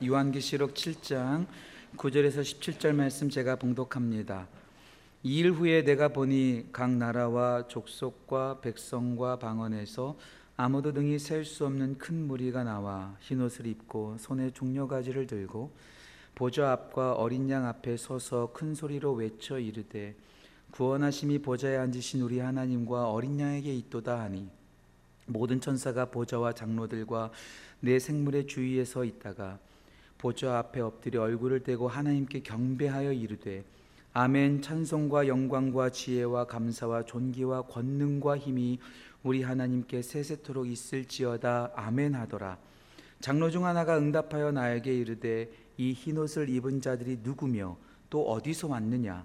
요한계시록 7장 9절에서 17절 말씀 제가 봉독합니다. 이일 후에 내가 보니 각 나라와 족속과 백성과 방언에서 아무도 등이 셀 수 없는 큰 무리가 나와 흰옷을 입고 손에 종려가지를 들고 보좌 앞과 어린 양 앞에 서서 큰 소리로 외쳐 이르되 구원하심이 보좌에 앉으신 우리 하나님과 어린 양에게 있도다 하니 모든 천사가 보좌와 장로들과 내 생물의 주위에 서 있다가 보좌 앞에 엎드려 얼굴을 대고 하나님께 경배하여 이르되 아멘. 찬송과 영광과 지혜와 감사와 존귀와 권능과 힘이 우리 하나님께 세세토록 있을지어다. 아멘 하더라. 장로 중 하나가 응답하여 나에게 이르되 이 흰옷을 입은 자들이 누구며 또 어디서 왔느냐?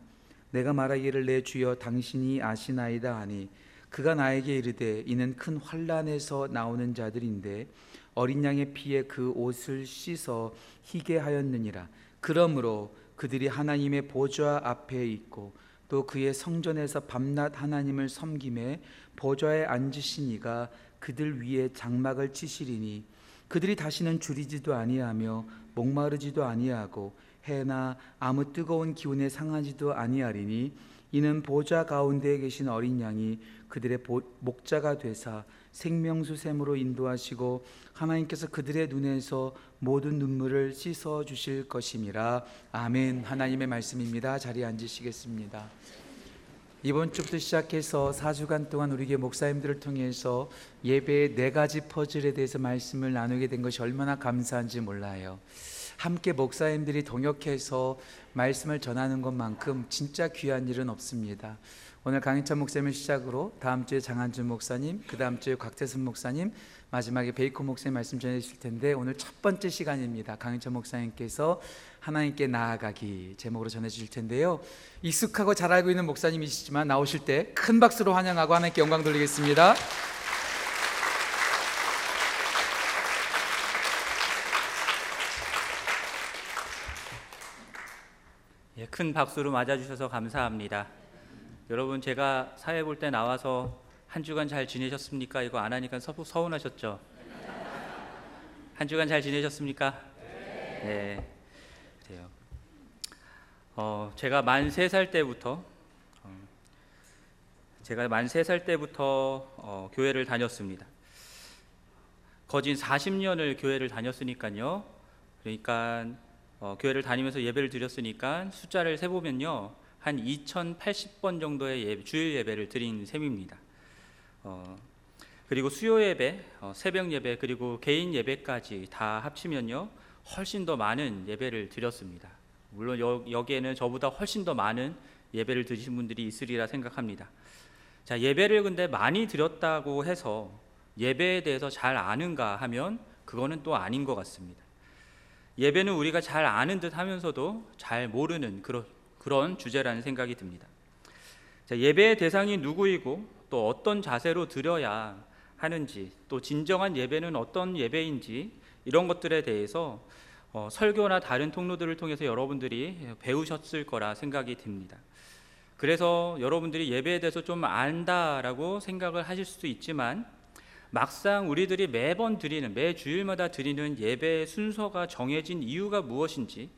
내가 말하기를 내 주여 당신이 아시나이다 하니 그가 나에게 이르되 이는 큰 환란에서 나오는 자들인데 어린 양의 피에 그 옷을 씻어 희게 하였느니라. 그러므로 그들이 하나님의 보좌 앞에 있고 또 그의 성전에서 밤낮 하나님을 섬김에 보좌에 앉으신 이가 그들 위에 장막을 치시리니 그들이 다시는 줄이지도 아니하며 목마르지도 아니하고 해나 아무 뜨거운 기운에 상하지도 아니하리니 이는 보좌 가운데에 계신 어린 양이 그들의 목자가 되사 생명수 샘으로 인도하시고 하나님께서 그들의 눈에서 모든 눈물을 씻어 주실 것임이라. 아멘. 하나님의 말씀입니다. 자리에 앉으시겠습니다. 이번 주부터 시작해서 4주간 동안 우리에게 목사님들을 통해서 예배의 네 가지 퍼즐에 대해서 말씀을 나누게 된 것이 얼마나 감사한지 몰라요 함께 목사님들이 동역해서 말씀을 전하는 것만큼 진짜 귀한 일은 없습니다. 오늘 강인찬 목사님을 시작으로 다음 주에 장한준 목사님, 그 다음 주에 곽태순 목사님, 마지막에 베이커 목사님 말씀 전해 주실 텐데 오늘 첫 번째 시간입니다. 강인찬 목사님께서 하나님께 나아가기 제목으로 전해 주실 텐데요. 익숙하고 잘 알고 있는 목사님이시지만 나오실 때 큰 박수로 환영하고 하나님께 영광 돌리겠습니다. 큰 박수로 맞아주셔서 감사합니다. 여러분 제가 사회 볼 때 나와서 한 주간 잘 지내셨습니까? 이거 안 하니까 서, 서운하셨죠? 한 주간 잘 지내셨습니까? 네. 그래요. 어, 제가 만 세 살 때부터 어, 제가 만 세 살 때부터 어, 교회를 다녔습니다. 거진 40년을 교회를 다녔으니까요. 그러니까 어, 교회를 다니면서 예배를 드렸으니까 숫자를 세 보면요 한 2,080번 정도의 예배, 주일 예배를 드린 셈입니다. 어, 그리고 수요 예배, 어, 새벽 예배 그리고 개인 예배까지 다 합치면요 훨씬 더 많은 예배를 드렸습니다. 물론 여, 여기에는 저보다 훨씬 더 많은 예배를 드신 분들이 있으리라 생각합니다. 자 예배를 근데 많이 드렸다고 해서 예배에 대해서 잘 아는가 하면 그거는 또 아닌 것 같습니다. 예배는 우리가 잘 아는 듯 하면서도 잘 모르는 그런, 그런 주제라는 생각이 듭니다. 자, 예배의 대상이 누구이고 또 어떤 자세로 드려야 하는지 또 진정한 예배는 어떤 예배인지 이런 것들에 대해서 어, 설교나 다른 통로들을 통해서 여러분들이 배우셨을 거라 생각이 듭니다. 그래서 여러분들이 예배에 대해서 좀 안다라고 생각을 하실 수도 있지만 막상 우리들이 매번 드리는 매 주일마다 드리는 예배의 순서가 정해진 이유가 무엇인지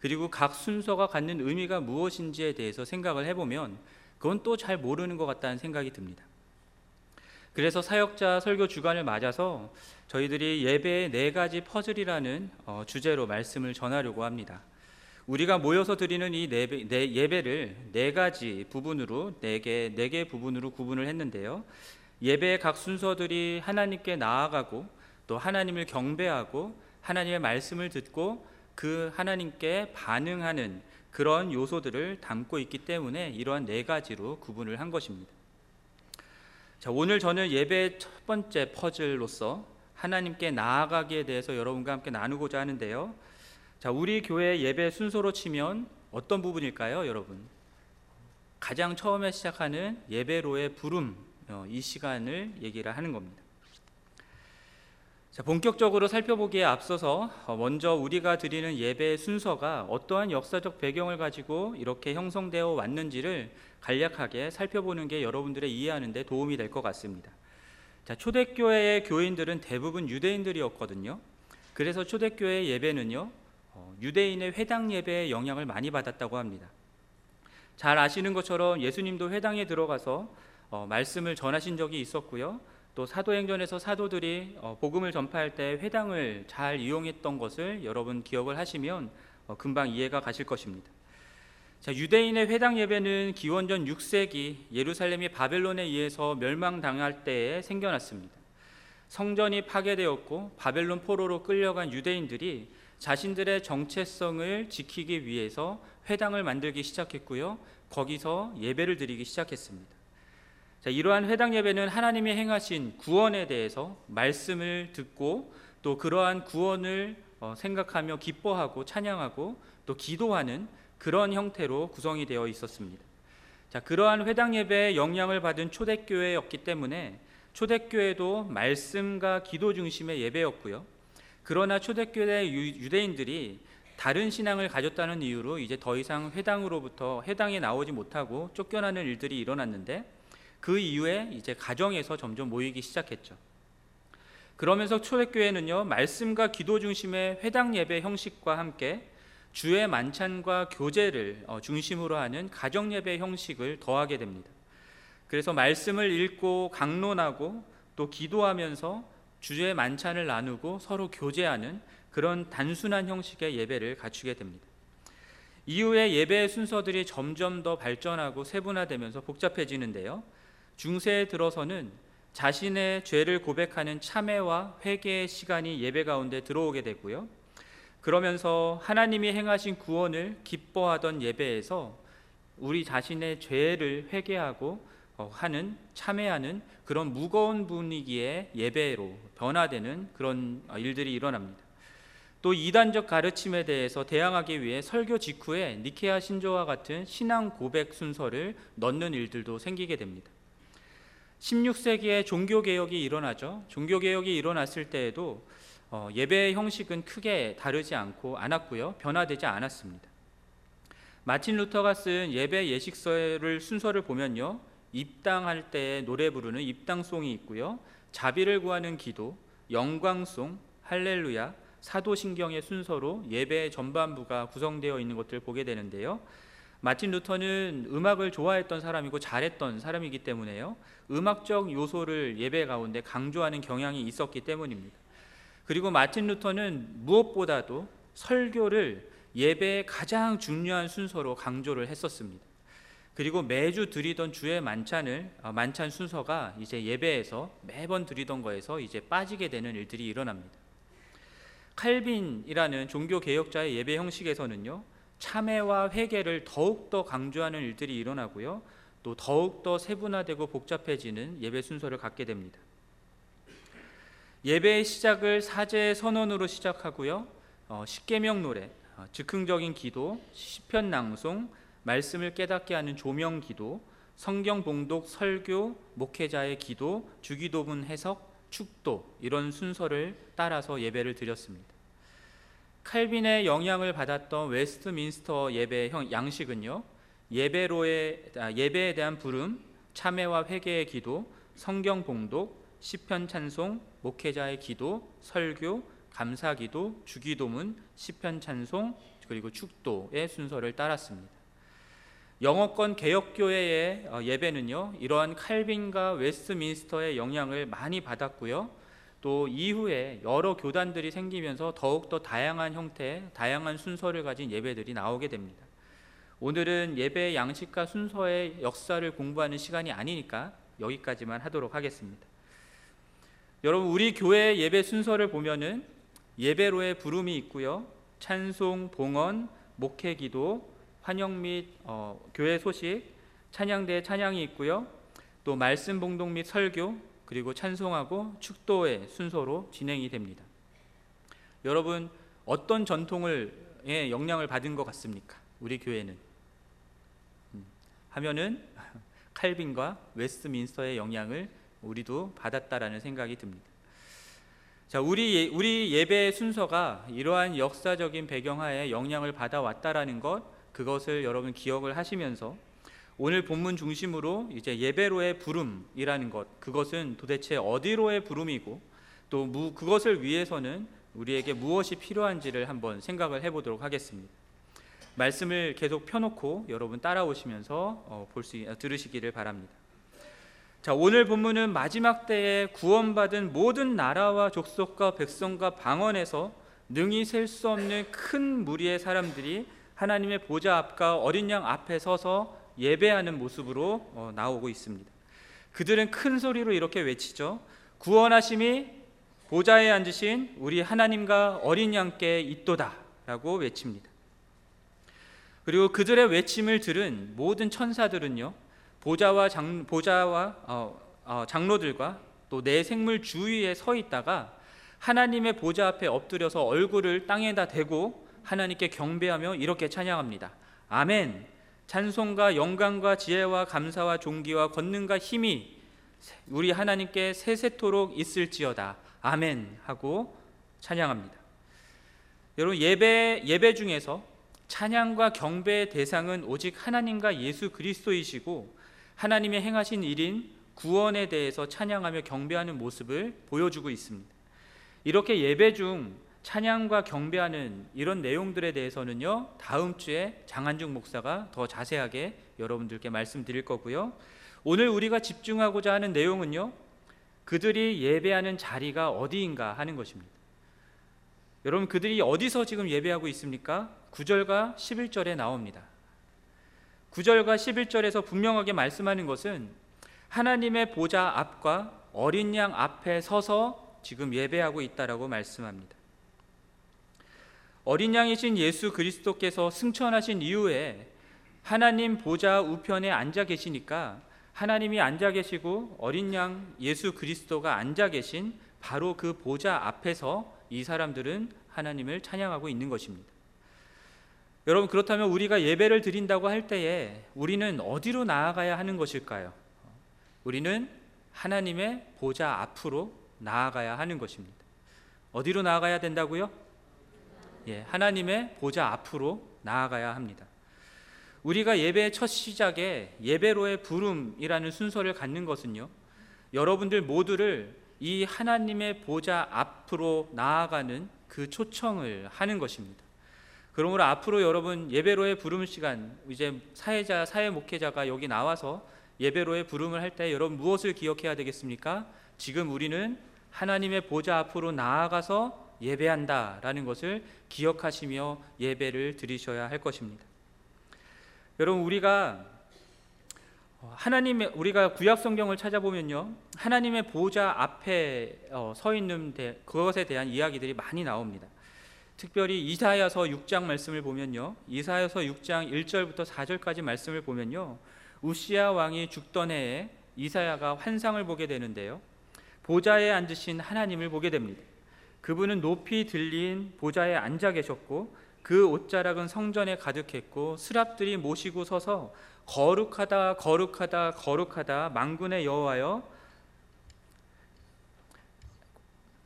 그리고 각 순서가 갖는 의미가 무엇인지에 대해서 생각을 해보면 그건 또 잘 모르는 것 같다는 생각이 듭니다. 그래서 사역자 설교 주간을 맞아서 저희들이 예배의 네 가지 퍼즐이라는 어, 주제로 말씀을 전하려고 합니다. 우리가 모여서 드리는 이 예배를 네 가지 부분으로 네 개 네 개 부분으로 구분을 했는데요. 예배의 각 순서들이 하나님께 나아가고 또 하나님을 경배하고 하나님의 말씀을 듣고 그 하나님께 반응하는 그런 요소들을 담고 있기 때문에 이러한 네 가지로 구분을 한 것입니다. 자, 오늘 저는 예배의 첫 번째 퍼즐로서 하나님께 나아가기에 대해서 여러분과 함께 나누고자 하는데요. 자, 우리 교회 예배 순서로 치면 어떤 부분일까요, 여러분? 가장 처음에 시작하는 예배로의 부름 어, 이 시간을 얘기를 하는 겁니다. 자, 본격적으로 살펴보기에 앞서서 어, 먼저 우리가 드리는 예배 순서가 어떠한 역사적 배경을 가지고 이렇게 형성되어 왔는지를 간략하게 살펴보는 게 여러분들의 이해하는 데 도움이 될 것 같습니다. 자, 초대교회의 교인들은 대부분 유대인들이었거든요. 그래서 초대교회 예배는요. 유대인의 회당 예배의 영향을 많이 받았다고 합니다. 잘 아시는 것처럼 예수님도 회당에 들어가서 어, 말씀을 전하신 적이 있었고요. 또 사도행전에서 사도들이 어, 복음을 전파할 때 회당을 잘 이용했던 것을 여러분 기억을 하시면 어, 금방 이해가 가실 것입니다. 자, 유대인의 회당 예배는 기원전 6세기 예루살렘이 바벨론에 의해서 멸망당할 때에 생겨났습니다. 성전이 파괴되었고 바벨론 포로로 끌려간 유대인들이 자신들의 정체성을 지키기 위해서 회당을 만들기 시작했고요. 거기서 예배를 드리기 시작했습니다. 자, 이러한 회당 예배는 하나님이 행하신 구원에 대해서 말씀을 듣고 또 그러한 구원을 어, 생각하며 기뻐하고 찬양하고 또 기도하는 그런 형태로 구성이 되어 있었습니다. 자, 그러한 회당 예배의 영향을 받은 초대교회였기 때문에 초대교회도 말씀과 기도 중심의 예배였고요. 그러나 초대교회 유대인들이 다른 신앙을 가졌다는 이유로 이제 더 이상 회당으로부터 회당에 나오지 못하고 쫓겨나는 일들이 일어났는데 그 이후에 이제 가정에서 점점 모이기 시작했죠. 그러면서 초대교회는요 말씀과 기도 중심의 회당 예배 형식과 함께 주의 만찬과 교제를 어, 중심으로 하는 가정 예배 형식을 더하게 됩니다. 그래서 말씀을 읽고 강론하고 또 기도하면서 주의 만찬을 나누고 서로 교제하는 그런 단순한 형식의 예배를 갖추게 됩니다. 이후에 예배의 순서들이 점점 더 발전하고 세분화되면서 복잡해지는데요. 중세에 들어서는 자신의 죄를 고백하는 참회와 회개의 시간이 예배 가운데 들어오게 되고요. 그러면서 하나님이 행하신 구원을 기뻐하던 예배에서 우리 자신의 죄를 회개하고 어, 하는 참회하는 그런 무거운 분위기의 예배로 변화되는 그런 어, 일들이 일어납니다. 또 이단적 가르침에 대해서 대항하기 위해 설교 직후에 니케아 신조와 같은 신앙 고백 순서를 넣는 일들도 생기게 됩니다. 16세기에 종교 개혁이 일어나죠. 종교 개혁이 일어났을 때에도 어, 예배의 형식은 크게 다르지 않고 않았고요. 변화되지 않았습니다. 마틴 루터가 쓴 예배 예식서를 순서를 보면요. 입당할 때 노래 부르는 입당송이 있고요. 자비를 구하는 기도, 영광송, 할렐루야, 사도신경의 순서로 예배 전반부가 구성되어 있는 것을 보게 되는데요. 마틴 루터는 음악을 좋아했던 사람이고 잘했던 사람이기 때문에요. 음악적 요소를 예배 가운데 강조하는 경향이 있었기 때문입니다. 그리고 마틴 루터는 무엇보다도 설교를 예배의 가장 중요한 순서로 강조를 했었습니다. 그리고 매주 드리던 주의 만찬을 어, 만찬 순서가 이제 예배에서 매번 드리던 거에서 이제 빠지게 되는 일들이 일어납니다. 칼빈이라는 종교 개혁자의 예배 형식에서는요. 참회와 회개를 더욱더 강조하는 일들이 일어나고요. 또 더욱더 세분화되고 복잡해지는 예배 순서를 갖게 됩니다. 예배의 시작을 사제 선언으로 시작하고요. 어, 십계명 노래, 어, 즉흥적인 기도, 시편 낭송, 말씀을 깨닫게 하는 조명 기도, 성경 봉독, 설교, 목회자의 기도, 주기도문 해석, 축도 이런 순서를 따라서 예배를 드렸습니다. 칼빈의 영향을 받았던 웨스트민스터 예배 형 양식은요. 예배로의 아, 예배에 대한 부름, 참회와 회개의 기도, 성경 봉독, 시편 찬송, 목회자의 기도, 설교, 감사 기도, 주기도문, 시편 찬송 그리고 축도의 순서를 따랐습니다. 영어권 개혁교회의 어, 예배는요, 이러한 칼빈과 웨스트민스터의 영향을 많이 받았고요. 또 이후에 여러 교단들이 생기면서 더욱더 다양한 형태, 다양한 순서를 가진 예배들이 나오게 됩니다. 오늘은 예배의 양식과 순서의 역사를 공부하는 시간이 아니니까 여기까지만 하도록 하겠습니다. 여러분, 우리 교회 예배 순서를 보면은 예배로의 부름이 있고요. 찬송, 봉헌, 목회 기도, 환영 및 어, 교회 소식, 찬양대 찬양이 있고요. 또 말씀 봉독 및 설교, 그리고 찬송하고 축도의 순서로 진행이 됩니다. 여러분 어떤 전통을 예, 영향을 받은 것 같습니까? 우리 교회는 음, 하면은 칼빈과 웨스트민스터의 영향을 우리도 받았다라는 생각이 듭니다. 자, 우리 예, 우리 예배 순서가 이러한 역사적인 배경하에 영향을 받아 왔다라는 것 그것을 여러분 기억을 하시면서 오늘 본문 중심으로 이제 예배로의 부름이라는 것 그것은 도대체 어디로의 부름이고 또 그것을 위해서는 우리에게 무엇이 필요한지를 한번 생각을 해보도록 하겠습니다. 말씀을 계속 펴놓고 여러분 따라오시면서 어, 볼수 들으시기를 바랍니다. 자, 오늘 본문은 마지막 때에 구원받은 모든 나라와 족속과 백성과 방언에서 능히 셀 수 없는 큰 무리의 사람들이 하나님의 보좌 앞과 어린 양 앞에 서서 예배하는 모습으로 어, 나오고 있습니다. 그들은 큰 소리로 이렇게 외치죠. 구원하심이 보좌에 앉으신 우리 하나님과 어린 양께 있도다라고 외칩니다. 그리고 그들의 외침을 들은 모든 천사들은요. 보좌와 장, 보좌와 어, 어, 장로들과 또 내 생물 주위에 서 있다가 하나님의 보좌 앞에 엎드려서 얼굴을 땅에다 대고 하나님께 경배하며 이렇게 찬양합니다. 아멘. 찬송과 영광과 지혜와 감사와 존귀와 권능과 힘이 우리 하나님께 세세토록 있을지어다. 아멘 하고 찬양합니다. 여러분 예배 예배 중에서 찬양과 경배의 대상은 오직 하나님과 예수 그리스도이시고 하나님의 행하신 일인 구원에 대해서 찬양하며 경배하는 모습을 보여주고 있습니다. 이렇게 예배 중 찬양과 경배하는 이런 내용들에 대해서는요 다음 주에 장한중 목사가 더 자세하게 여러분들께 말씀드릴 거고요. 오늘 우리가 집중하고자 하는 내용은요 그들이 예배하는 자리가 어디인가 하는 것입니다. 여러분 그들이 어디서 지금 예배하고 있습니까? 9절과 11절에 나옵니다. 9절과 11절에서 분명하게 말씀하는 것은 하나님의 보좌 앞과 어린 양 앞에 서서 지금 예배하고 있다라고 말씀합니다. 어린 양이신 예수 그리스도께서 승천하신 이후에 하나님 보좌 우편에 앉아 계시니까 하나님이 앉아 계시고 어린 양 예수 그리스도가 앉아 계신 바로 그 보좌 앞에서 이 사람들은 하나님을 찬양하고 있는 것입니다. 여러분 그렇다면 우리가 예배를 드린다고 할 때에 우리는 어디로 나아가야 하는 것일까요? 우리는 하나님의 보좌 앞으로 나아가야 하는 것입니다. 어디로 나아가야 된다고요? 예, 하나님의 보좌 앞으로 나아가야 합니다. 우리가 예배의 첫 시작에 예배로의 부름이라는 순서를 갖는 것은요. 여러분들 모두를 이 하나님의 보좌 앞으로 나아가는 그 초청을 하는 것입니다. 그러므로 앞으로 여러분 예배로의 부름 시간 이제 사회자 사회 목회자가 여기 나와서 예배로의 부름을 할 때 여러분 무엇을 기억해야 되겠습니까? 지금 우리는 하나님의 보좌 앞으로 나아가서 예배한다라는 것을 기억하시며 예배를 드리셔야 할 것입니다. 여러분 우리가 하나님의 우리가 구약 성경을 찾아보면요 하나님의 보좌 앞에 어, 서 있는 그것에 대한 이야기들이 많이 나옵니다. 특별히 이사야서 6장 말씀을 보면요 이사야서 6장 1절부터 4절까지 말씀을 보면요 우시아 왕이 죽던 해에 이사야가 환상을 보게 되는데요 보좌에 앉으신 하나님을 보게 됩니다. 그분은 높이 들린 보좌에 앉아 계셨고 그 옷자락은 성전에 가득했고 스랍들이 모시고 서서 거룩하다 거룩하다 거룩하다 망군의 여호와여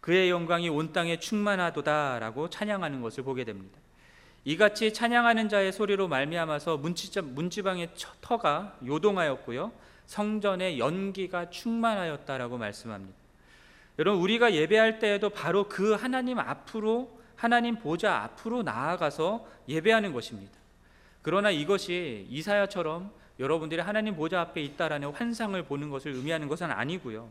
그의 영광이 온 땅에 충만하도다라고 찬양하는 것을 보게 됩니다. 이같이 찬양하는 자의 소리로 말미암아서 문지방의 터가 요동하였고요. 성전의 연기가 충만하였다라고 말씀합니다. 여러분 우리가 예배할 때에도 바로 그 하나님 앞으로 하나님 보좌 앞으로 나아가서 예배하는 것입니다. 그러나 이것이 이사야처럼 여러분들이 하나님 보좌 앞에 있다라는 환상을 보는 것을 의미하는 것은 아니고요.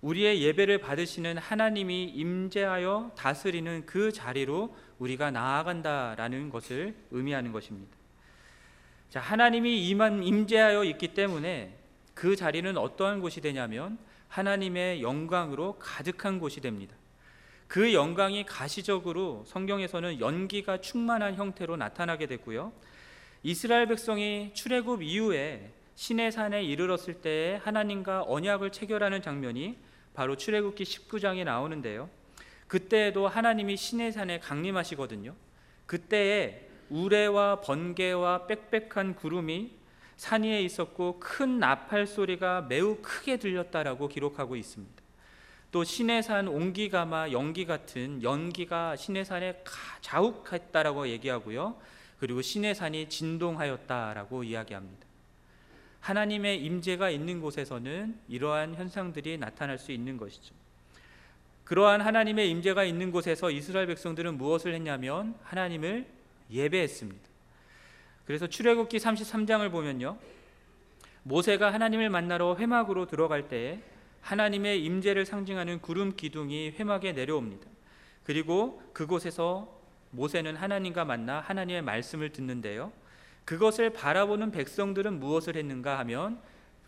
우리의 예배를 받으시는 하나님이 임재하여 다스리는 그 자리로 우리가 나아간다라는 것을 의미하는 것입니다. 자, 하나님이 임재하여 있기 때문에 그 자리는 어떠한 곳이 되냐면 하나님의 영광으로 가득한 곳이 됩니다. 그 영광이 가시적으로 성경에서는 연기가 충만한 형태로 나타나게 됐고요. 이스라엘 백성이 출애굽 이후에 신의 산에 이르렀을 때 하나님과 언약을 체결하는 장면이 바로 출애굽기 19장에 나오는데요. 그때에도 하나님이 신의 산에 강림하시거든요. 그때에 우레와 번개와 빽빽한 구름이 산 위에 있었고 큰 나팔 소리가 매우 크게 들렸다라고 기록하고 있습니다. 또 시내산 옹기가마 연기 같은 연기가 시내산에 자욱했다라고 얘기하고요. 그리고 시내산이 진동하였다라고 이야기합니다. 하나님의 임재가 있는 곳에서는 이러한 현상들이 나타날 수 있는 것이죠. 그러한 하나님의 임재가 있는 곳에서 이스라엘 백성들은 무엇을 했냐면 하나님을 예배했습니다. 그래서 출애굽기 33장을 보면요. 모세가 하나님을 만나러 회막으로 들어갈 때에 하나님의 임재를 상징하는 구름 기둥이 회막에 내려옵니다. 그리고 그곳에서 모세는 하나님과 만나 하나님의 말씀을 듣는데요. 그것을 바라보는 백성들은 무엇을 했는가 하면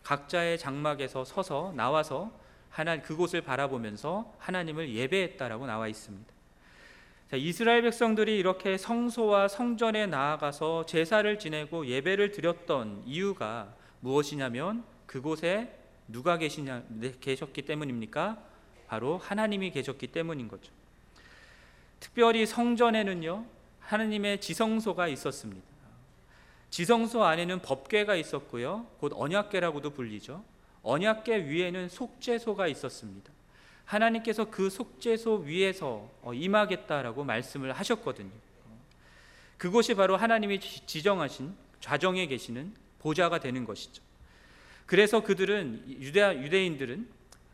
각자의 장막에서 서서 나와서 하나 그곳을 바라보면서 하나님을 예배했다라고 나와 있습니다. 자, 이스라엘 백성들이 이렇게 성소와 성전에 나아가서 제사를 지내고 예배를 드렸던 이유가 무엇이냐면 그곳에 누가 계시냐 네, 계셨기 때문입니까? 바로 하나님이 계셨기 때문인 거죠. 특별히 성전에는요 하나님의 지성소가 있었습니다. 지성소 안에는 법궤가 있었고요, 곧 언약궤라고도 불리죠. 언약궤 위에는 속죄소가 있었습니다. 하나님께서 그 속죄소 위에서 어, 임하겠다라고 말씀을 하셨거든요. 그곳이 바로 하나님이 지정하신 좌정에 계시는 보좌가 되는 것이죠. 그래서 그들은 유대 유대인들은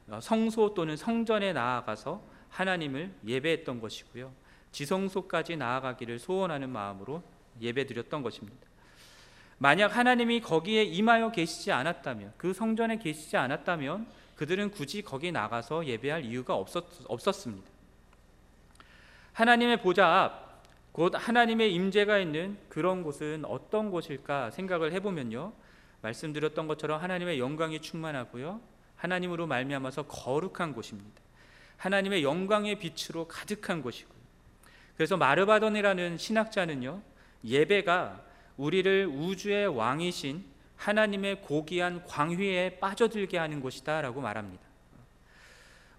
어, 성소 또는 성전에 나아가서 하나님을 예배했던 것이고요. 지성소까지 나아가기를 소원하는 마음으로 예배드렸던 것입니다. 만약 하나님이 거기에 임하여 계시지 않았다면 그 성전에 계시지 않았다면 그들은 굳이 거기 나가서 예배할 이유가 없었, 없었습니다. 하나님의 보좌 앞, 곧 하나님의 임재가 있는 그런 곳은 어떤 곳일까 생각을 해보면요. 말씀드렸던 것처럼 하나님의 영광이 충만하고요. 하나님으로 말미암아서 거룩한 곳입니다. 하나님의 영광의 빛으로 가득한 곳이고요. 그래서 마르바돈이라는 신학자는요. 예배가 우리를 우주의 왕이신 하나님의 고귀한 광휘에 빠져들게 하는 곳이다라고 말합니다.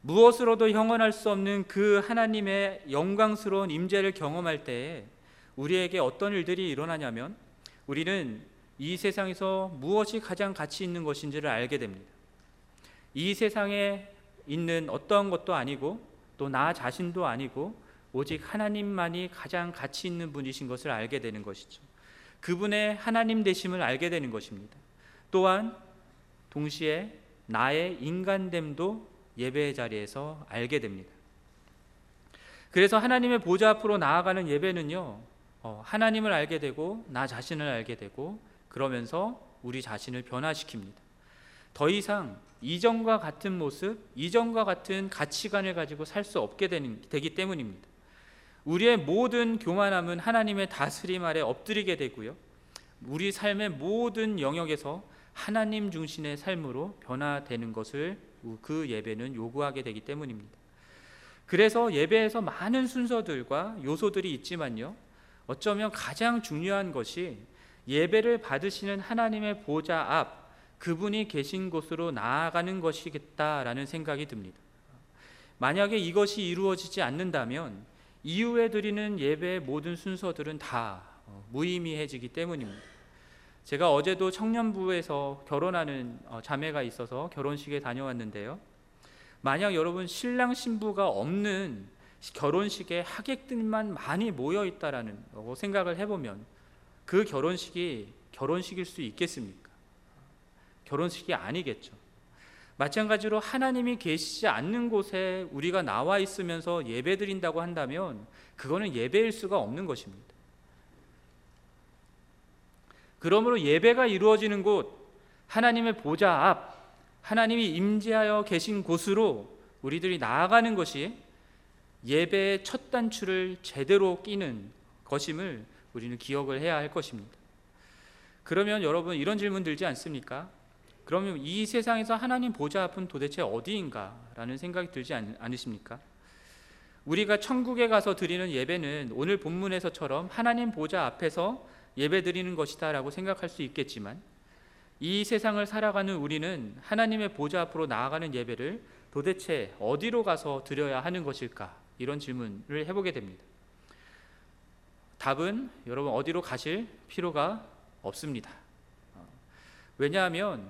무엇으로도 형언할 수 없는 그 하나님의 영광스러운 임재를 경험할 때에 우리에게 어떤 일들이 일어나냐면 우리는 이 세상에서 무엇이 가장 가치 있는 것인지를 알게 됩니다. 이 세상에 있는 어떠한 것도 아니고 또 나 자신도 아니고 오직 하나님만이 가장 가치 있는 분이신 것을 알게 되는 것이죠. 그분의 하나님 되심을 알게 되는 것입니다. 또한 동시에 나의 인간됨도 예배의 자리에서 알게 됩니다. 그래서 하나님의 보좌 앞으로 나아가는 예배는요, 어, 하나님을 알게 되고 나 자신을 알게 되고 그러면서 우리 자신을 변화시킵니다. 더 이상 이전과 같은 모습, 이전과 같은 가치관을 가지고 살 수 없게 되기 때문입니다. 우리의 모든 교만함은 하나님의 다스림 아래 엎드리게 되고요. 우리 삶의 모든 영역에서 하나님 중심의 삶으로 변화되는 것을 그 예배는 요구하게 되기 때문입니다. 그래서 예배에서 많은 순서들과 요소들이 있지만요. 어쩌면 가장 중요한 것이 예배를 받으시는 하나님의 보좌 앞 그분이 계신 곳으로 나아가는 것이겠다라는 생각이 듭니다. 만약에 이것이 이루어지지 않는다면 이후에 드리는 예배의 모든 순서들은 다 어, 무의미해지기 때문입니다. 제가 어제도 청년부에서 결혼하는 어, 자매가 있어서 결혼식에 다녀왔는데요. 만약 여러분 신랑 신부가 없는 결혼식에 하객들만 많이 모여 있다라는 생각을 해보면 그 결혼식이 결혼식일 수 있겠습니까? 결혼식이 아니겠죠. 마찬가지로 하나님이 계시지 않는 곳에 우리가 나와 있으면서 예배 드린다고 한다면 그거는 예배일 수가 없는 것입니다. 그러므로 예배가 이루어지는 곳 하나님의 보좌 앞 하나님이 임재하여 계신 곳으로 우리들이 나아가는 것이 예배의 첫 단추를 제대로 끼는 것임을 우리는 기억을 해야 할 것입니다. 그러면 여러분 이런 질문 들지 않습니까? 그러면 이 세상에서 하나님 보좌 앞은 도대체 어디인가라는 생각이 들지 않으십니까? 우리가 천국에 가서 드리는 예배는 오늘 본문에서처럼 하나님 보좌 앞에서 예배 드리는 것이다라고 생각할 수 있겠지만 이 세상을 살아가는 우리는 하나님의 보좌 앞으로 나아가는 예배를 도대체 어디로 가서 드려야 하는 것일까? 이런 질문을 해보게 됩니다. 답은 여러분 어디로 가실 필요가 없습니다. 왜냐하면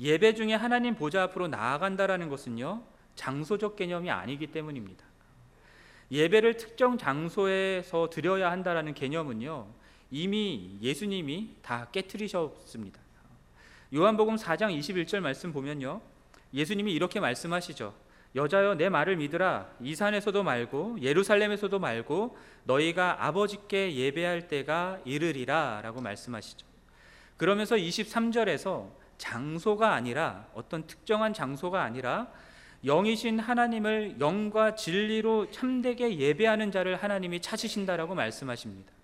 예배 중에 하나님 보좌 앞으로 나아간다라는 것은요 장소적 개념이 아니기 때문입니다. 예배를 특정 장소에서 드려야 한다라는 개념은요 이미 예수님이 다 깨뜨리셨습니다. 요한복음 4장 21절 말씀 보면요 예수님이 이렇게 말씀하시죠. 여자여 내 말을 믿으라 이 산에서도 말고 예루살렘에서도 말고 너희가 아버지께 예배할 때가 이르리라라고 말씀하시죠. 그러면서 23절에서 장소가 아니라 어떤 특정한 장소가 아니라 영이신 하나님을 영과 진리로 참되게 예배하는 자를 하나님이 찾으신다라고 말씀하십니다.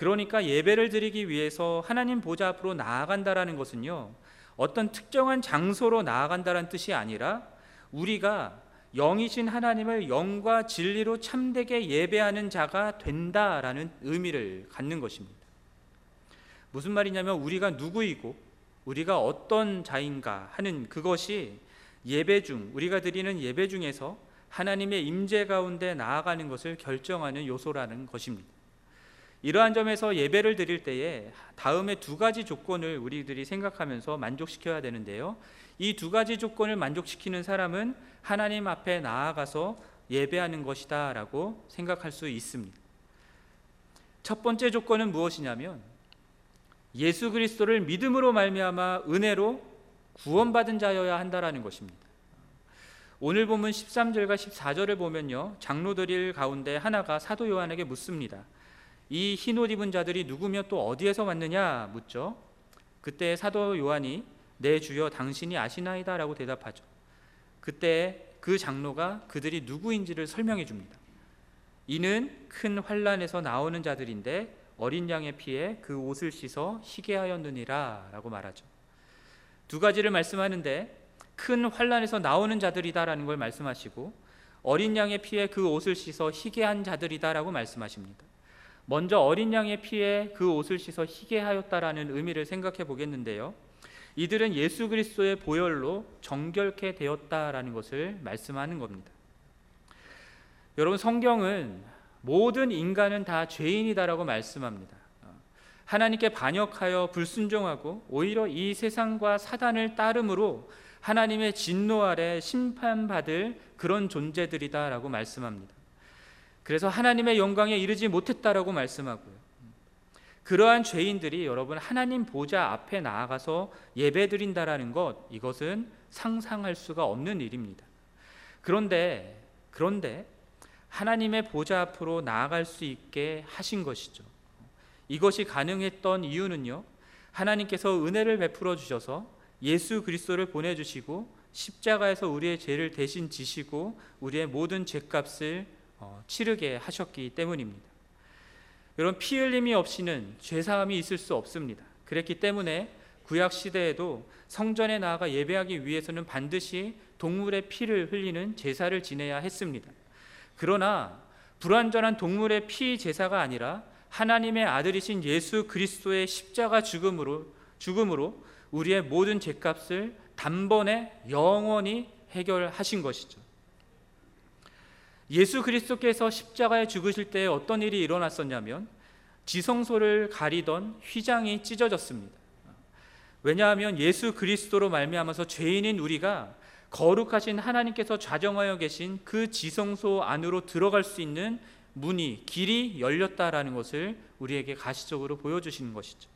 그러니까 예배를 드리기 위해서 하나님 보좌 앞으로 나아간다라는 것은요. 어떤 특정한 장소로 나아간다는 뜻이 아니라 우리가 영이신 하나님을 영과 진리로 참되게 예배하는 자가 된다라는 의미를 갖는 것입니다. 무슨 말이냐면 우리가 누구이고 우리가 어떤 자인가 하는 그것이 예배 중 우리가 드리는 예배 중에서 하나님의 임재 가운데 나아가는 것을 결정하는 요소라는 것입니다. 이러한 점에서 예배를 드릴 때에 다음에 두 가지 조건을 우리들이 생각하면서 만족시켜야 되는데요. 이 두 가지 조건을 만족시키는 사람은 하나님 앞에 나아가서 예배하는 것이다라고 생각할 수 있습니다. 첫 번째 조건은 무엇이냐면 예수 그리스도를 믿음으로 말미암아 은혜로 구원받은 자여야 한다라는 것입니다. 오늘 본문 13절과 14절을 보면요. 장로들 가운데 하나가 사도 요한에게 묻습니다. 이 흰 옷 입은 자들이 누구며 또 어디에서 왔느냐 묻죠. 그때 사도 요한이 내 주여 당신이 아시나이다라고 대답하죠. 그때 그 장로가 그들이 누구인지를 설명해 줍니다. 이는 큰 환란에서 나오는 자들인데 어린 양의 피에 그 옷을 씻어 희게 하였느니라라고 말하죠. 두 가지를 말씀하는데 큰 환란에서 나오는 자들이다라는 걸 말씀하시고 어린 양의 피에 그 옷을 씻어 희게 한 자들이다라고 말씀하십니다. 먼저 어린 양의 피에 그 옷을 씻어 희게 하였다라는 의미를 생각해 보겠는데요. 이들은 예수 그리스도의 보혈로 정결케 되었다라는 것을 말씀하는 겁니다. 여러분 성경은 모든 인간은 다 죄인이다라고 말씀합니다. 하나님께 반역하여 불순종하고 오히려 이 세상과 사단을 따름으로 하나님의 진노 아래 심판받을 그런 존재들이다라고 말씀합니다. 그래서 하나님의 영광에 이르지 못했다라고 말씀하고요. 그러한 죄인들이 여러분 하나님 보좌 앞에 나아가서 예배드린다라는 것 이것은 상상할 수가 없는 일입니다. 그런데 그런데 하나님의 보좌 앞으로 나아갈 수 있게 하신 것이죠. 이것이 가능했던 이유는요. 하나님께서 은혜를 베풀어 주셔서 예수 그리스도를 보내 주시고 십자가에서 우리의 죄를 대신 지시고 우리의 모든 죄값을 어, 치르게 하셨기 때문입니다. 여러분 피 흘림이 없이는 죄 사함이 있을 수 없습니다. 그랬기 때문에 구약 시대에도 성전에 나아가 예배하기 위해서는 반드시 동물의 피를 흘리는 제사를 지내야 했습니다. 그러나 불완전한 동물의 피 제사가 아니라 하나님의 아들이신 예수 그리스도의 십자가 죽음으로 죽음으로 우리의 모든 죄값을 단번에 영원히 해결하신 것이죠. 예수 그리스도께서 십자가에 죽으실 때 어떤 일이 일어났었냐면 지성소를 가리던 휘장이 찢어졌습니다. 왜냐하면 예수 그리스도로 말미암아서 죄인인 우리가 거룩하신 하나님께서 좌정하여 계신 그 지성소 안으로 들어갈 수 있는 문이 길이 열렸다라는 것을 우리에게 가시적으로 보여주시는 것이죠.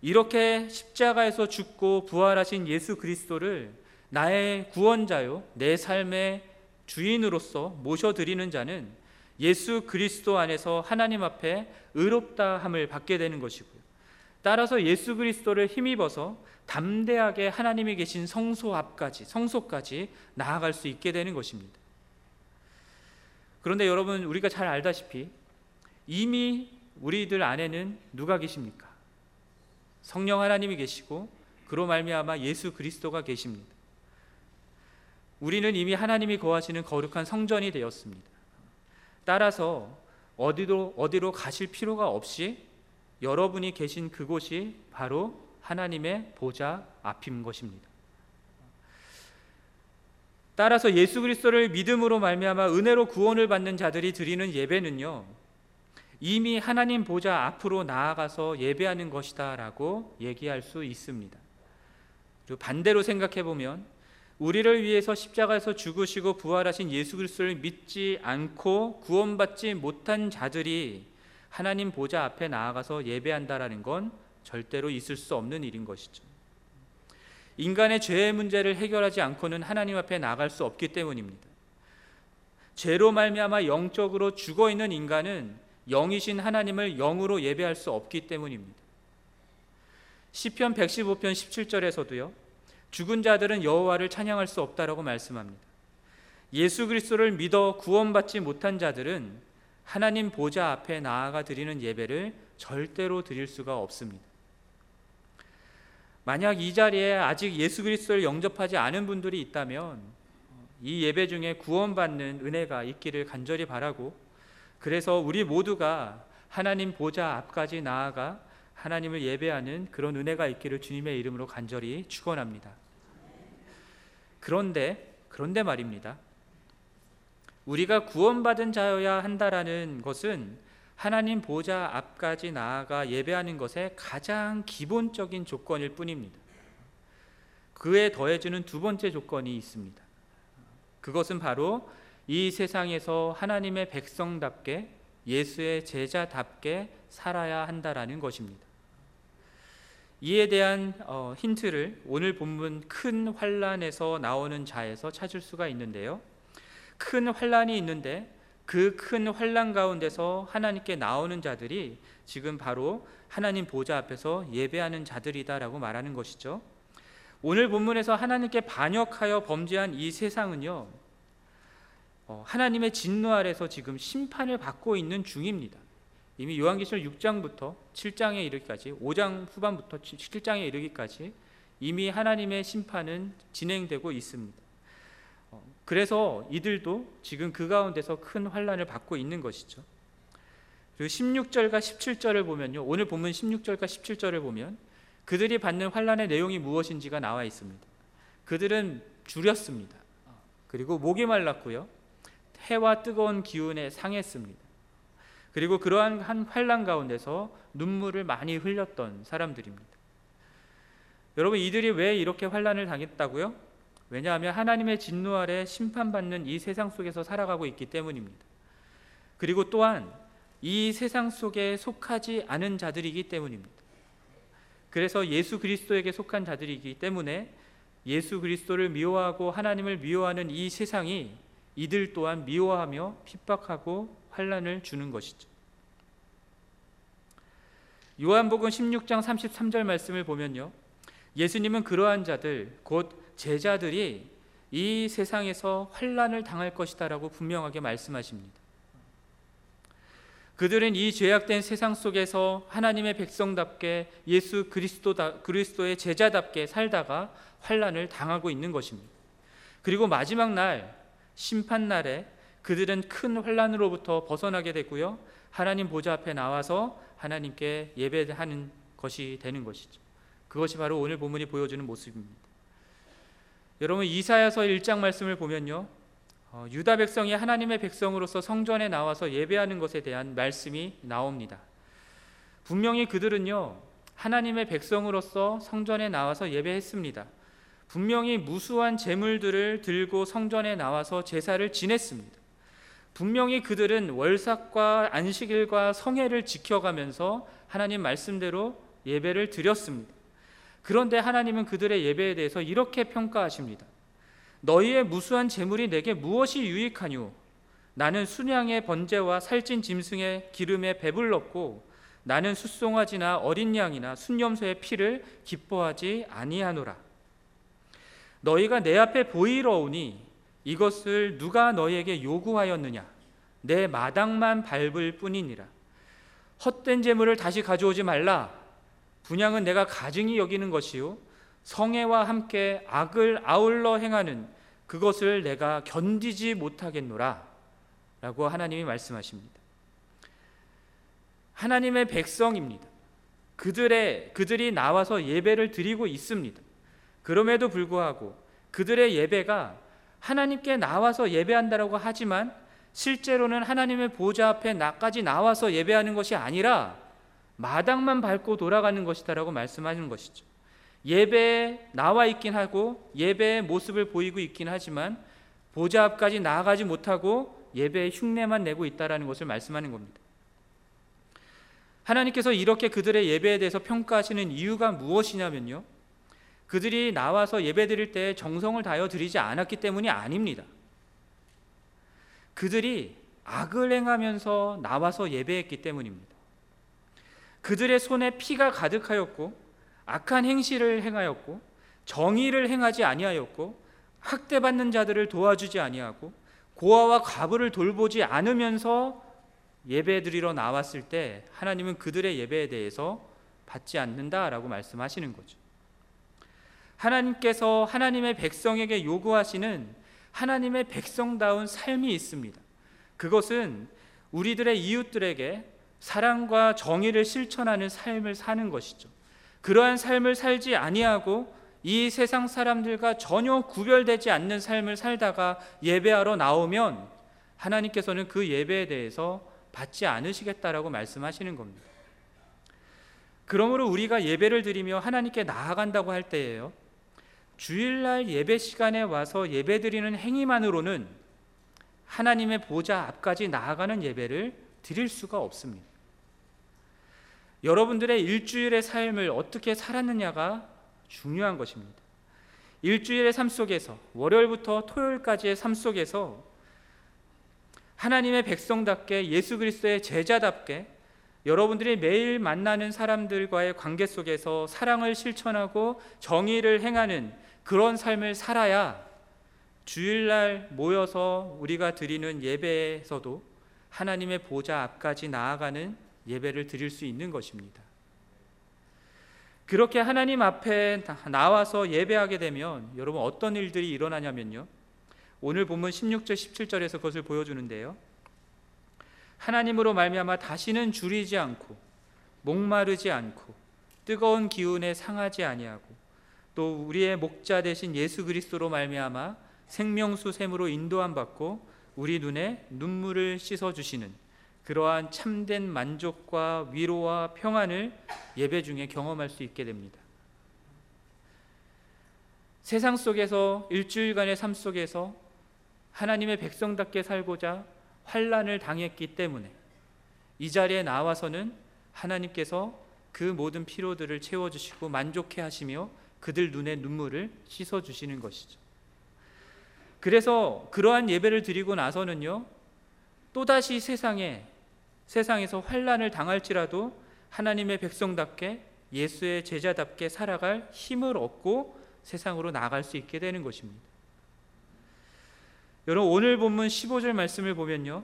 이렇게 십자가에서 죽고 부활하신 예수 그리스도를 나의 구원자요, 내 삶의 주인으로서 모셔드리는 자는 예수 그리스도 안에서 하나님 앞에 의롭다 함을 받게 되는 것이고요. 따라서 예수 그리스도를 힘입어서 담대하게 하나님이 계신 성소 앞까지 성소까지 나아갈 수 있게 되는 것입니다. 그런데 여러분 우리가 잘 알다시피 이미 우리들 안에는 누가 계십니까? 성령 하나님이 계시고 그로 말미암아 예수 그리스도가 계십니다. 우리는 이미 하나님이 거하시는 거룩한 성전이 되었습니다. 따라서 어디로 어디로 가실 필요가 없이 여러분이 계신 그곳이 바로 하나님의 보좌 앞인 것입니다. 따라서 예수 그리스도를 믿음으로 말미암아 은혜로 구원을 받는 자들이 드리는 예배는요. 이미 하나님 보좌 앞으로 나아가서 예배하는 것이다라고 얘기할 수 있습니다. 반대로 생각해 보면 우리를 위해서 십자가에서 죽으시고 부활하신 예수 그리스도를 믿지 않고 구원받지 못한 자들이 하나님 보좌 앞에 나아가서 예배한다라는 건 절대로 있을 수 없는 일인 것이죠. 인간의 죄의 문제를 해결하지 않고는 하나님 앞에 나갈 수 없기 때문입니다. 죄로 말미암아 영적으로 죽어 있는 인간은 영이신 하나님을 영으로 예배할 수 없기 때문입니다. 시편 115편 17절에서도요. 죽은 자들은 여호와를 찬양할 수 없다라고 말씀합니다. 예수 그리스도를 믿어 구원받지 못한 자들은 하나님 보좌 앞에 나아가 드리는 예배를 절대로 드릴 수가 없습니다. 만약 이 자리에 아직 예수 그리스도를 영접하지 않은 분들이 있다면 이 예배 중에 구원받는 은혜가 있기를 간절히 바라고 그래서 우리 모두가 하나님 보좌 앞까지 나아가 하나님을 예배하는 그런 은혜가 있기를 주님의 이름으로 간절히 축원합니다. 그런데 그런데 말입니다. 우리가 구원받은 자여야 한다라는 것은 하나님 보좌 앞까지 나아가 예배하는 것의 가장 기본적인 조건일 뿐입니다. 그에 더해주는 두 번째 조건이 있습니다. 그것은 바로 이 세상에서 하나님의 백성답게 예수의 제자답게 살아야 한다라는 것입니다. 이에 대한 어, 힌트를 오늘 본문 큰 환란에서 나오는 자에서 찾을 수가 있는데요. 큰 환란이 있는데 그 큰 환란 가운데서 하나님께 나오는 자들이 지금 바로 하나님 보좌 앞에서 예배하는 자들이다라고 말하는 것이죠. 오늘 본문에서 하나님께 반역하여 범죄한 이 세상은요. 어, 하나님의 진노 아래서 지금 심판을 받고 있는 중입니다. 이미 요한계시록 6장부터 7장에 이르기까지 5장 후반부터 7장에 이르기까지 이미 하나님의 심판은 진행되고 있습니다. 어, 그래서 이들도 지금 그 가운데서 큰 환란을 받고 있는 것이죠. 그리고 16절과 17절을 보면요. 오늘 본문 16절과 17절을 보면 그들이 받는 환란의 내용이 무엇인지가 나와 있습니다. 그들은 줄였습니다. 그리고 목이 말랐고요. 해와 뜨거운 기운에 상했습니다. 그리고 그러한 한 환란 가운데서 눈물을 많이 흘렸던 사람들입니다. 여러분 이들이 왜 이렇게 환란을 당했다고요? 왜냐하면 하나님의 진노 아래 심판받는 이 세상 속에서 살아가고 있기 때문입니다. 그리고 또한 이 세상 속에 속하지 않은 자들이기 때문입니다. 그래서 예수 그리스도에게 속한 자들이기 때문에 예수 그리스도를 미워하고 하나님을 미워하는 이 세상이 이들 또한 미워하며 핍박하고 환란을 주는 것이죠. 요한복음 16장 33절 말씀을 보면요. 예수님은 그러한 자들 곧 제자들이 이 세상에서 환란을 당할 것이다라고 분명하게 말씀하십니다. 그들은 이 죄악된 세상 속에서 하나님의 백성답게 예수 그리스도다, 그리스도의 제자답게 살다가 환란을 당하고 있는 것입니다. 그리고 마지막 날 심판 날에 그들은 큰 환란으로부터 벗어나게 되고요. 하나님 보좌 앞에 나와서 하나님께 예배하는 것이 되는 것이죠. 그것이 바로 오늘 본문이 보여주는 모습입니다. 여러분 이사야서 1장 말씀을 보면요. 어, 유다 백성이 하나님의 백성으로서 성전에 나와서 예배하는 것에 대한 말씀이 나옵니다. 분명히 그들은요, 하나님의 백성으로서 성전에 나와서 예배했습니다. 분명히 무수한 재물들을 들고 성전에 나와서 제사를 지냈습니다. 분명히 그들은 월삭과 안식일과 성회를 지켜가면서 하나님 말씀대로 예배를 드렸습니다. 그런데 하나님은 그들의 예배에 대해서 이렇게 평가하십니다. 너희의 무수한 재물이 내게 무엇이 유익하뇨? 나는 순양의 번제와 살찐 짐승의 기름에 배불렀고 나는 숫송아지나 어린 양이나 순염소의 피를 기뻐하지 아니하노라. 너희가 내 앞에 보이러 오니 이것을 누가 너희에게 요구하였느냐? 내 마당만 밟을 뿐이니라. 헛된 재물을 다시 가져오지 말라. 분양은 내가 가증히 여기는 것이요 성애와 함께 악을 아울러 행하는 그것을 내가 견디지 못하겠노라 라고 하나님이 말씀하십니다. 하나님의 백성입니다. 그들의 그들이 나와서 예배를 드리고 있습니다. 그럼에도 불구하고 그들의 예배가 하나님께 나와서 예배한다라고 하지만 실제로는 하나님의 보좌 앞에 나까지 나와서 예배하는 것이 아니라 마당만 밟고 돌아가는 것이다라고 말씀하는 것이죠. 예배에 나와 있긴 하고 예배의 모습을 보이고 있긴 하지만 보좌 앞까지 나아가지 못하고 예배의 흉내만 내고 있다라는 것을 말씀하는 겁니다. 하나님께서 이렇게 그들의 예배에 대해서 평가하시는 이유가 무엇이냐면요. 그들이 나와서 예배 드릴 때 정성을 다하여 드리지 않았기 때문이 아닙니다. 그들이 악을 행하면서 나와서 예배했기 때문입니다. 그들의 손에 피가 가득하였고 악한 행실을 행하였고 정의를 행하지 아니하였고 학대받는 자들을 도와주지 아니하고 고아와 과부를 돌보지 않으면서 예배 드리러 나왔을 때 하나님은 그들의 예배에 대해서 받지 않는다라고 말씀하시는 거죠. 하나님께서 하나님의 백성에게 요구하시는 하나님의 백성다운 삶이 있습니다. 그것은 우리들의 이웃들에게 사랑과 정의를 실천하는 삶을 사는 것이죠. 그러한 삶을 살지 아니하고 이 세상 사람들과 전혀 구별되지 않는 삶을 살다가 예배하러 나오면 하나님께서는 그 예배에 대해서 받지 않으시겠다라고 말씀하시는 겁니다. 그러므로 우리가 예배를 드리며 하나님께 나아간다고 할 때에요. 주일날 예배 시간에 와서 예배 드리는 행위만으로는 하나님의 보좌 앞까지 나아가는 예배를 드릴 수가 없습니다. 여러분들의 일주일의 삶을 어떻게 살았느냐가 중요한 것입니다. 일주일의 삶 속에서 월요일부터 토요일까지의 삶 속에서 하나님의 백성답게 예수 그리스도의 제자답게 여러분들이 매일 만나는 사람들과의 관계 속에서 사랑을 실천하고 정의를 행하는 그런 삶을 살아야 주일날 모여서 우리가 드리는 예배에서도 하나님의 보좌 앞까지 나아가는 예배를 드릴 수 있는 것입니다. 그렇게 하나님 앞에 나와서 예배하게 되면 여러분 어떤 일들이 일어나냐면요. 오늘 본문 16절 17절에서 그것을 보여주는데요. 하나님으로 말미암아 다시는 줄이지 않고 목마르지 않고 뜨거운 기운에 상하지 아니하고 또 우리의 목자 되신 예수 그리스도로 말미암아 생명수 샘으로 인도함 받고 우리 눈에 눈물을 씻어 주시는 그러한 참된 만족과 위로와 평안을 예배 중에 경험할 수 있게 됩니다. 세상 속에서 일주일간의 삶 속에서 하나님의 백성답게 살고자 환란을 당했기 때문에 이 자리에 나와서는 하나님께서 그 모든 피로들을 채워 주시고 만족해 하시며 그들 눈에 눈물을 씻어 주시는 것이죠. 그래서 그러한 예배를 드리고 나서는요. 또다시 세상에 세상에서 환란을 당할지라도 하나님의 백성답게 예수의 제자답게 살아갈 힘을 얻고 세상으로 나갈 수 있게 되는 것입니다. 여러분 오늘 본문 15절 말씀을 보면요.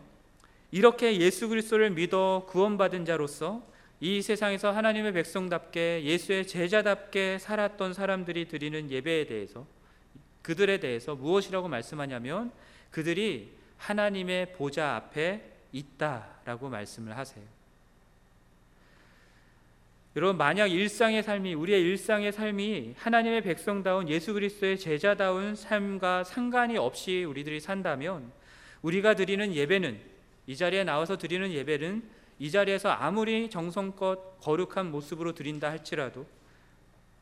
이렇게 예수 그리스도를 믿어 구원받은 자로서 이 세상에서 하나님의 백성답게 예수의 제자답게 살았던 사람들이 드리는 예배에 대해서 그들에 대해서 무엇이라고 말씀하냐면 그들이 하나님의 보좌 앞에 있다라고 말씀을 하세요. 여러분 만약 일상의 삶이 우리의 일상의 삶이 하나님의 백성다운 예수 그리스도의 제자다운 삶과 상관이 없이 우리들이 산다면 우리가 드리는 예배는 이 자리에 나와서 드리는 예배는 이 자리에서 아무리 정성껏 거룩한 모습으로 드린다 할지라도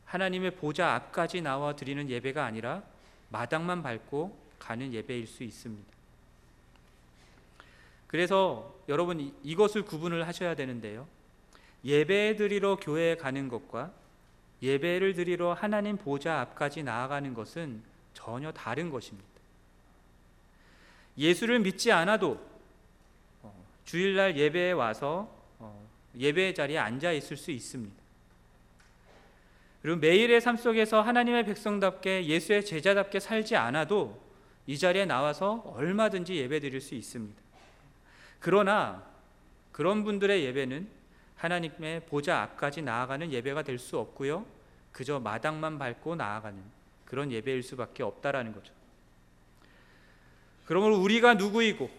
하나님의 보좌 앞까지 나와 드리는 예배가 아니라 마당만 밟고 가는 예배일 수 있습니다. 그래서 여러분 이것을 구분을 하셔야 되는데요. 예배 드리러 교회에 가는 것과 예배를 드리러 하나님 보좌 앞까지 나아가는 것은 전혀 다른 것입니다. 예수를 믿지 않아도 어, 주일날 예배에 와서 어, 예배 자리에 앉아 있을 수 있습니다. 그리고 매일의 삶 속에서 하나님의 백성답게 예수의 제자답게 살지 않아도 이 자리에 나와서 얼마든지 예배 드릴 수 있습니다. 그러나 그런 분들의 예배는 하나님의 보좌 앞까지 나아가는 예배가 될 수 없고요. 그저 마당만 밟고 나아가는 그런 예배일 수밖에 없다라는 거죠. 그러므로 우리가 누구이고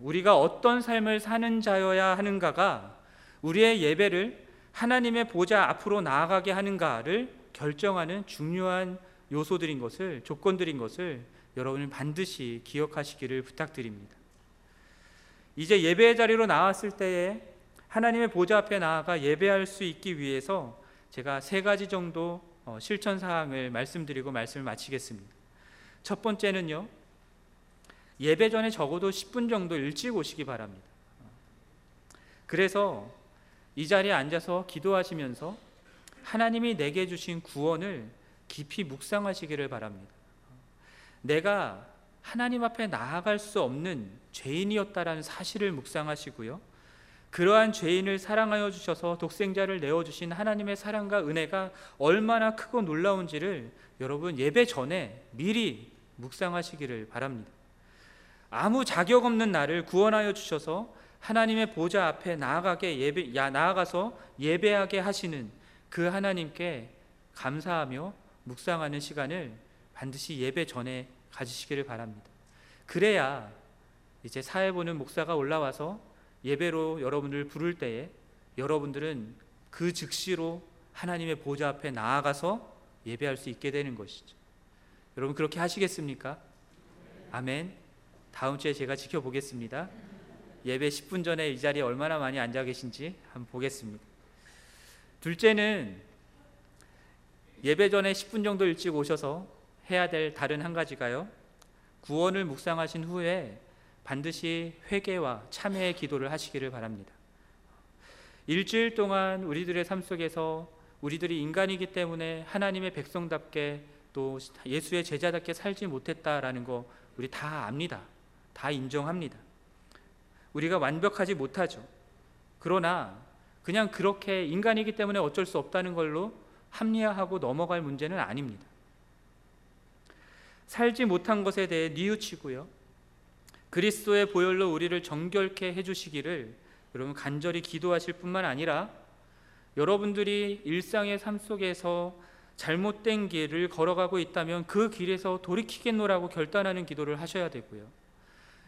우리가 어떤 삶을 사는 자여야 하는가가 우리의 예배를 하나님의 보좌 앞으로 나아가게 하는가를 결정하는 중요한 요소들인 것을 조건들인 것을 여러분은 반드시 기억하시기를 부탁드립니다. 이제 예배의 자리로 나왔을 때에 하나님의 보좌 앞에 나아가 예배할 수 있기 위해서 제가 세 가지 정도 어, 실천 사항을 말씀드리고 말씀을 마치겠습니다. 첫 번째는요. 예배 전에 적어도 10분 정도 일찍 오시기 바랍니다. 그래서 이 자리에 앉아서 기도하시면서 하나님이 내게 주신 구원을 깊이 묵상하시기를 바랍니다. 내가 하나님 앞에 나아갈 수 없는 죄인이었다라는 사실을 묵상하시고요. 그러한 죄인을 사랑하여 주셔서 독생자를 내어 주신 하나님의 사랑과 은혜가 얼마나 크고 놀라운지를 여러분 예배 전에 미리 묵상하시기를 바랍니다. 아무 자격 없는 나를 구원하여 주셔서 하나님의 보좌 앞에 나아가게 예배 야 나아가서 예배하게 하시는 그 하나님께 감사하며 묵상하는 시간을 반드시 예배 전에 가지시기를 바랍니다. 그래야 이제 사회 보는 목사가 올라와서 예배로 여러분을 부를 때에 여러분들은 그 즉시로 하나님의 보좌 앞에 나아가서 예배할 수 있게 되는 것이죠. 여러분 그렇게 하시겠습니까? 아멘. 다음 주에 제가 지켜보겠습니다. 예배 10분 전에 이 자리에 얼마나 많이 앉아 계신지 한번 보겠습니다. 둘째는 예배 전에 10분 정도 일찍 오셔서 해야 될 다른 한 가지가요. 구원을 묵상하신 후에 반드시 회개와 참회의 기도를 하시기를 바랍니다. 일주일 동안 우리들의 삶 속에서 우리들이 인간이기 때문에 하나님의 백성답게 또 예수의 제자답게 살지 못했다라는 거 우리 다 압니다. 다 인정합니다. 우리가 완벽하지 못하죠. 그러나 그냥 그렇게 인간이기 때문에 어쩔 수 없다는 걸로 합리화하고 넘어갈 문제는 아닙니다. 살지 못한 것에 대해 뉘우치고요. 그리스도의 보혈로 우리를 정결케 해 주시기를 여러분 간절히 기도하실 뿐만 아니라 여러분들이 일상의 삶 속에서 잘못된 길을 걸어가고 있다면 그 길에서 돌이키겠노라고 결단하는 기도를 하셔야 되고요.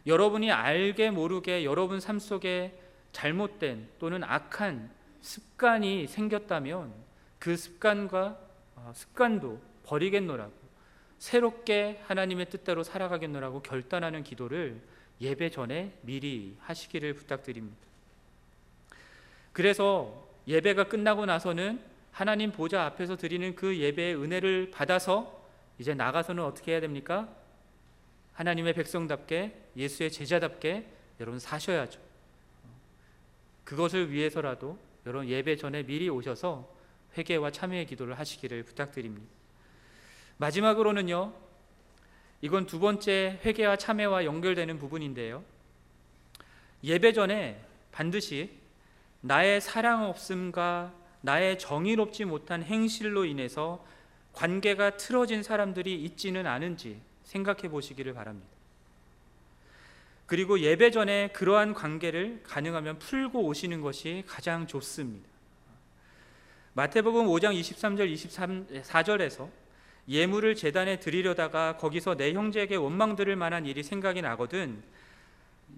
여러분이 알게 모르게 여러분 삶 속에 잘못된 또는 악한 습관이 생겼다면 그 습관과 어, 습관도 버리겠노라고 새롭게 하나님의 뜻대로 살아가겠노라고 결단하는 기도를 예배 전에 미리 하시기를 부탁드립니다. 그래서 예배가 끝나고 나서는 하나님 보좌 앞에서 드리는 그 예배의 은혜를 받아서 이제 나가서는 어떻게 해야 됩니까? 하나님의 백성답게 예수의 제자답게 여러분 사셔야죠. 그것을 위해서라도 여러분 예배 전에 미리 오셔서 회개와 참회의 기도를 하시기를 부탁드립니다. 마지막으로는요. 이건 두 번째 회개와 참회와 연결되는 부분인데요. 예배 전에 반드시 나의 사랑 없음과 나의 정의롭지 못한 행실로 인해서 관계가 틀어진 사람들이 있지는 않은지 생각해 보시기를 바랍니다. 그리고 예배 전에 그러한 관계를 가능하면 풀고 오시는 것이 가장 좋습니다. 마태복음 5장 23절 24절에서 예물을 재단에 드리려다가 거기서 내 형제에게 원망 들을 만한 일이 생각이 나거든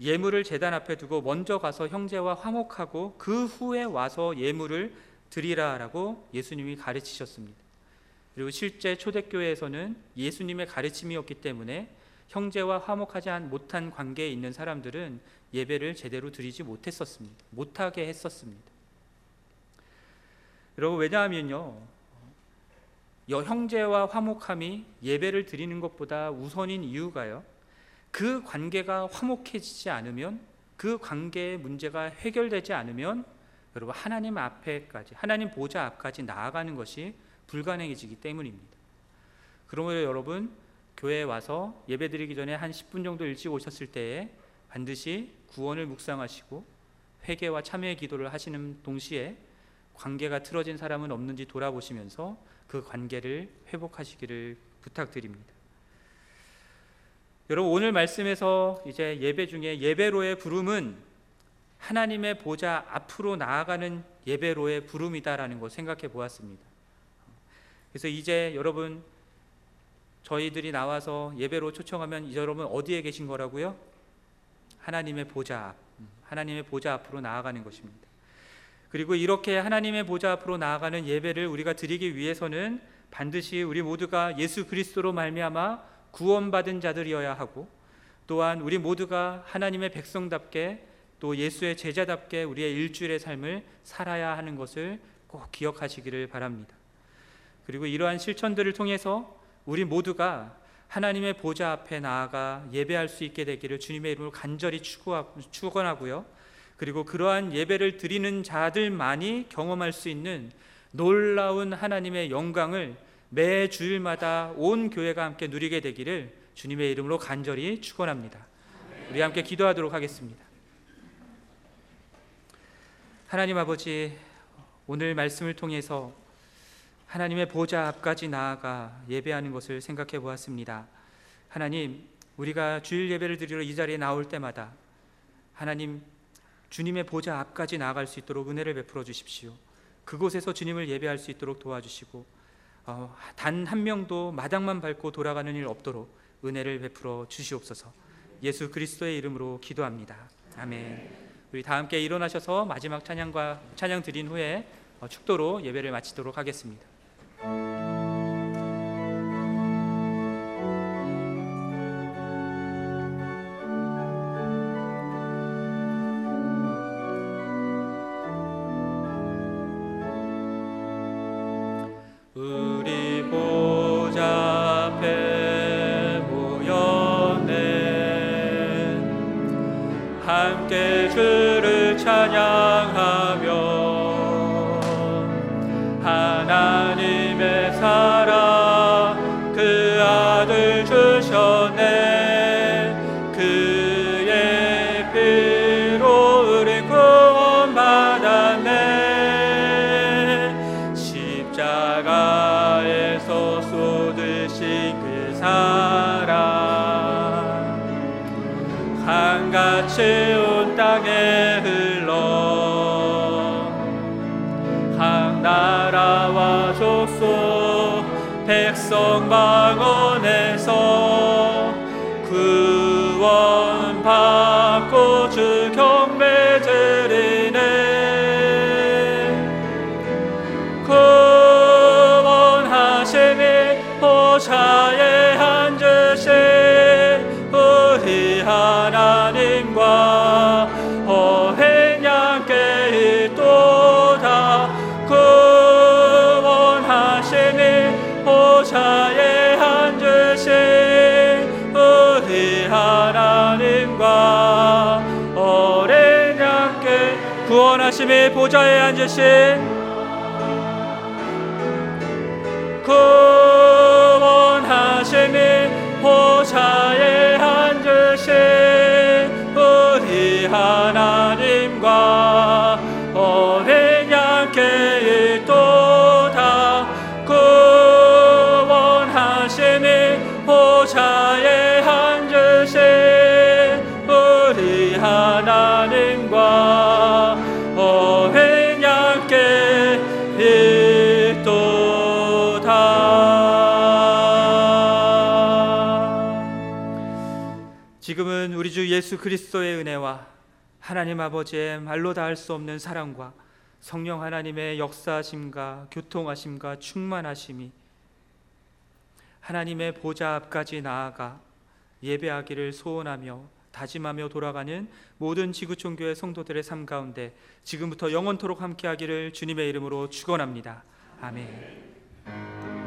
예물을 재단 앞에 두고 먼저 가서 형제와 화목하고 그 후에 와서 예물을 드리라라고 예수님이 가르치셨습니다. 그리고 실제 초대교회에서는 예수님의 가르침이었기 때문에 형제와 화목하지 못한 관계에 있는 사람들은 예배를 제대로 드리지 못했었습니다. 못하게 했었습니다. 여러분 왜냐하면요 형제와 화목함이 예배를 드리는 것보다 우선인 이유가요 그 관계가 화목해지지 않으면 그 관계의 문제가 해결되지 않으면 여러분 하나님 앞에까지 하나님 보좌 앞까지 나아가는 것이 불가능해지기 때문입니다. 그러므로 여러분 교회에 와서 예배드리기 전에 한 10분 정도 일찍 오셨을 때에 반드시 구원을 묵상하시고 회개와 참회의 기도를 하시는 동시에 관계가 틀어진 사람은 없는지 돌아보시면서 그 관계를 회복하시기를 부탁드립니다. 여러분 오늘 말씀에서 이제 예배 중에 예배로의 부름은 하나님의 보좌 앞으로 나아가는 예배로의 부름이다라는 것 생각해 보았습니다. 그래서 이제 여러분 저희들이 나와서 예배로 초청하면 여러분 어디에 계신 거라고요? 하나님의 보좌 앞, 음, 하나님의 보좌 앞으로 나아가는 것입니다. 그리고 이렇게 하나님의 보좌 앞으로 나아가는 예배를 우리가 드리기 위해서는 반드시 우리 모두가 예수 그리스도로 말미암아 구원받은 자들이어야 하고 또한 우리 모두가 하나님의 백성답게 또 예수의 제자답게 우리의 일주일의 삶을 살아야 하는 것을 꼭 기억하시기를 바랍니다. 그리고 이러한 실천들을 통해서 우리 모두가 하나님의 보좌 앞에 나아가 예배할 수 있게 되기를 주님의 이름으로 간절히 축원하고요. 그리고 그러한 예배를 드리는 자들만이 경험할 수 있는 놀라운 하나님의 영광을 매 주일마다 온 교회가 함께 누리게 되기를 주님의 이름으로 간절히 축원합니다. 우리 함께 기도하도록 하겠습니다. 하나님 아버지 오늘 말씀을 통해서 하나님의 보좌 앞까지 나아가 예배하는 것을 생각해 보았습니다. 하나님, 우리가 주일 예배를 드리러 이 자리에 나올 때마다 하나님 주님의 보좌 앞까지 나아갈 수 있도록 은혜를 베풀어 주십시오. 그곳에서 주님을 예배할 수 있도록 도와주시고 어, 단한 명도 마당만 밟고 돌아가는 일 없도록 은혜를 베풀어 주시옵소서. 예수 그리스도의 이름으로 기도합니다. 아멘. 우리 다 함께 일어나셔서 마지막 찬양과 찬양 드린 후에 어, 축도로 예배를 마치도록 하겠습니다. 우리 백성 방언에 보좌에 앉으신 지금은 우리 주 예수 그리스도의 은혜와 하나님 아버지의 말로 닿을 수 없는 사랑과 성령 하나님의 역사하심과 교통하심과 충만하심이 하나님의 보좌 앞까지 나아가 예배하기를 소원하며 다짐하며 돌아가는 모든 지구촌 교회 성도들의 삶 가운데 지금부터 영원토록 함께하기를 주님의 이름으로 축원합니다. 아멘.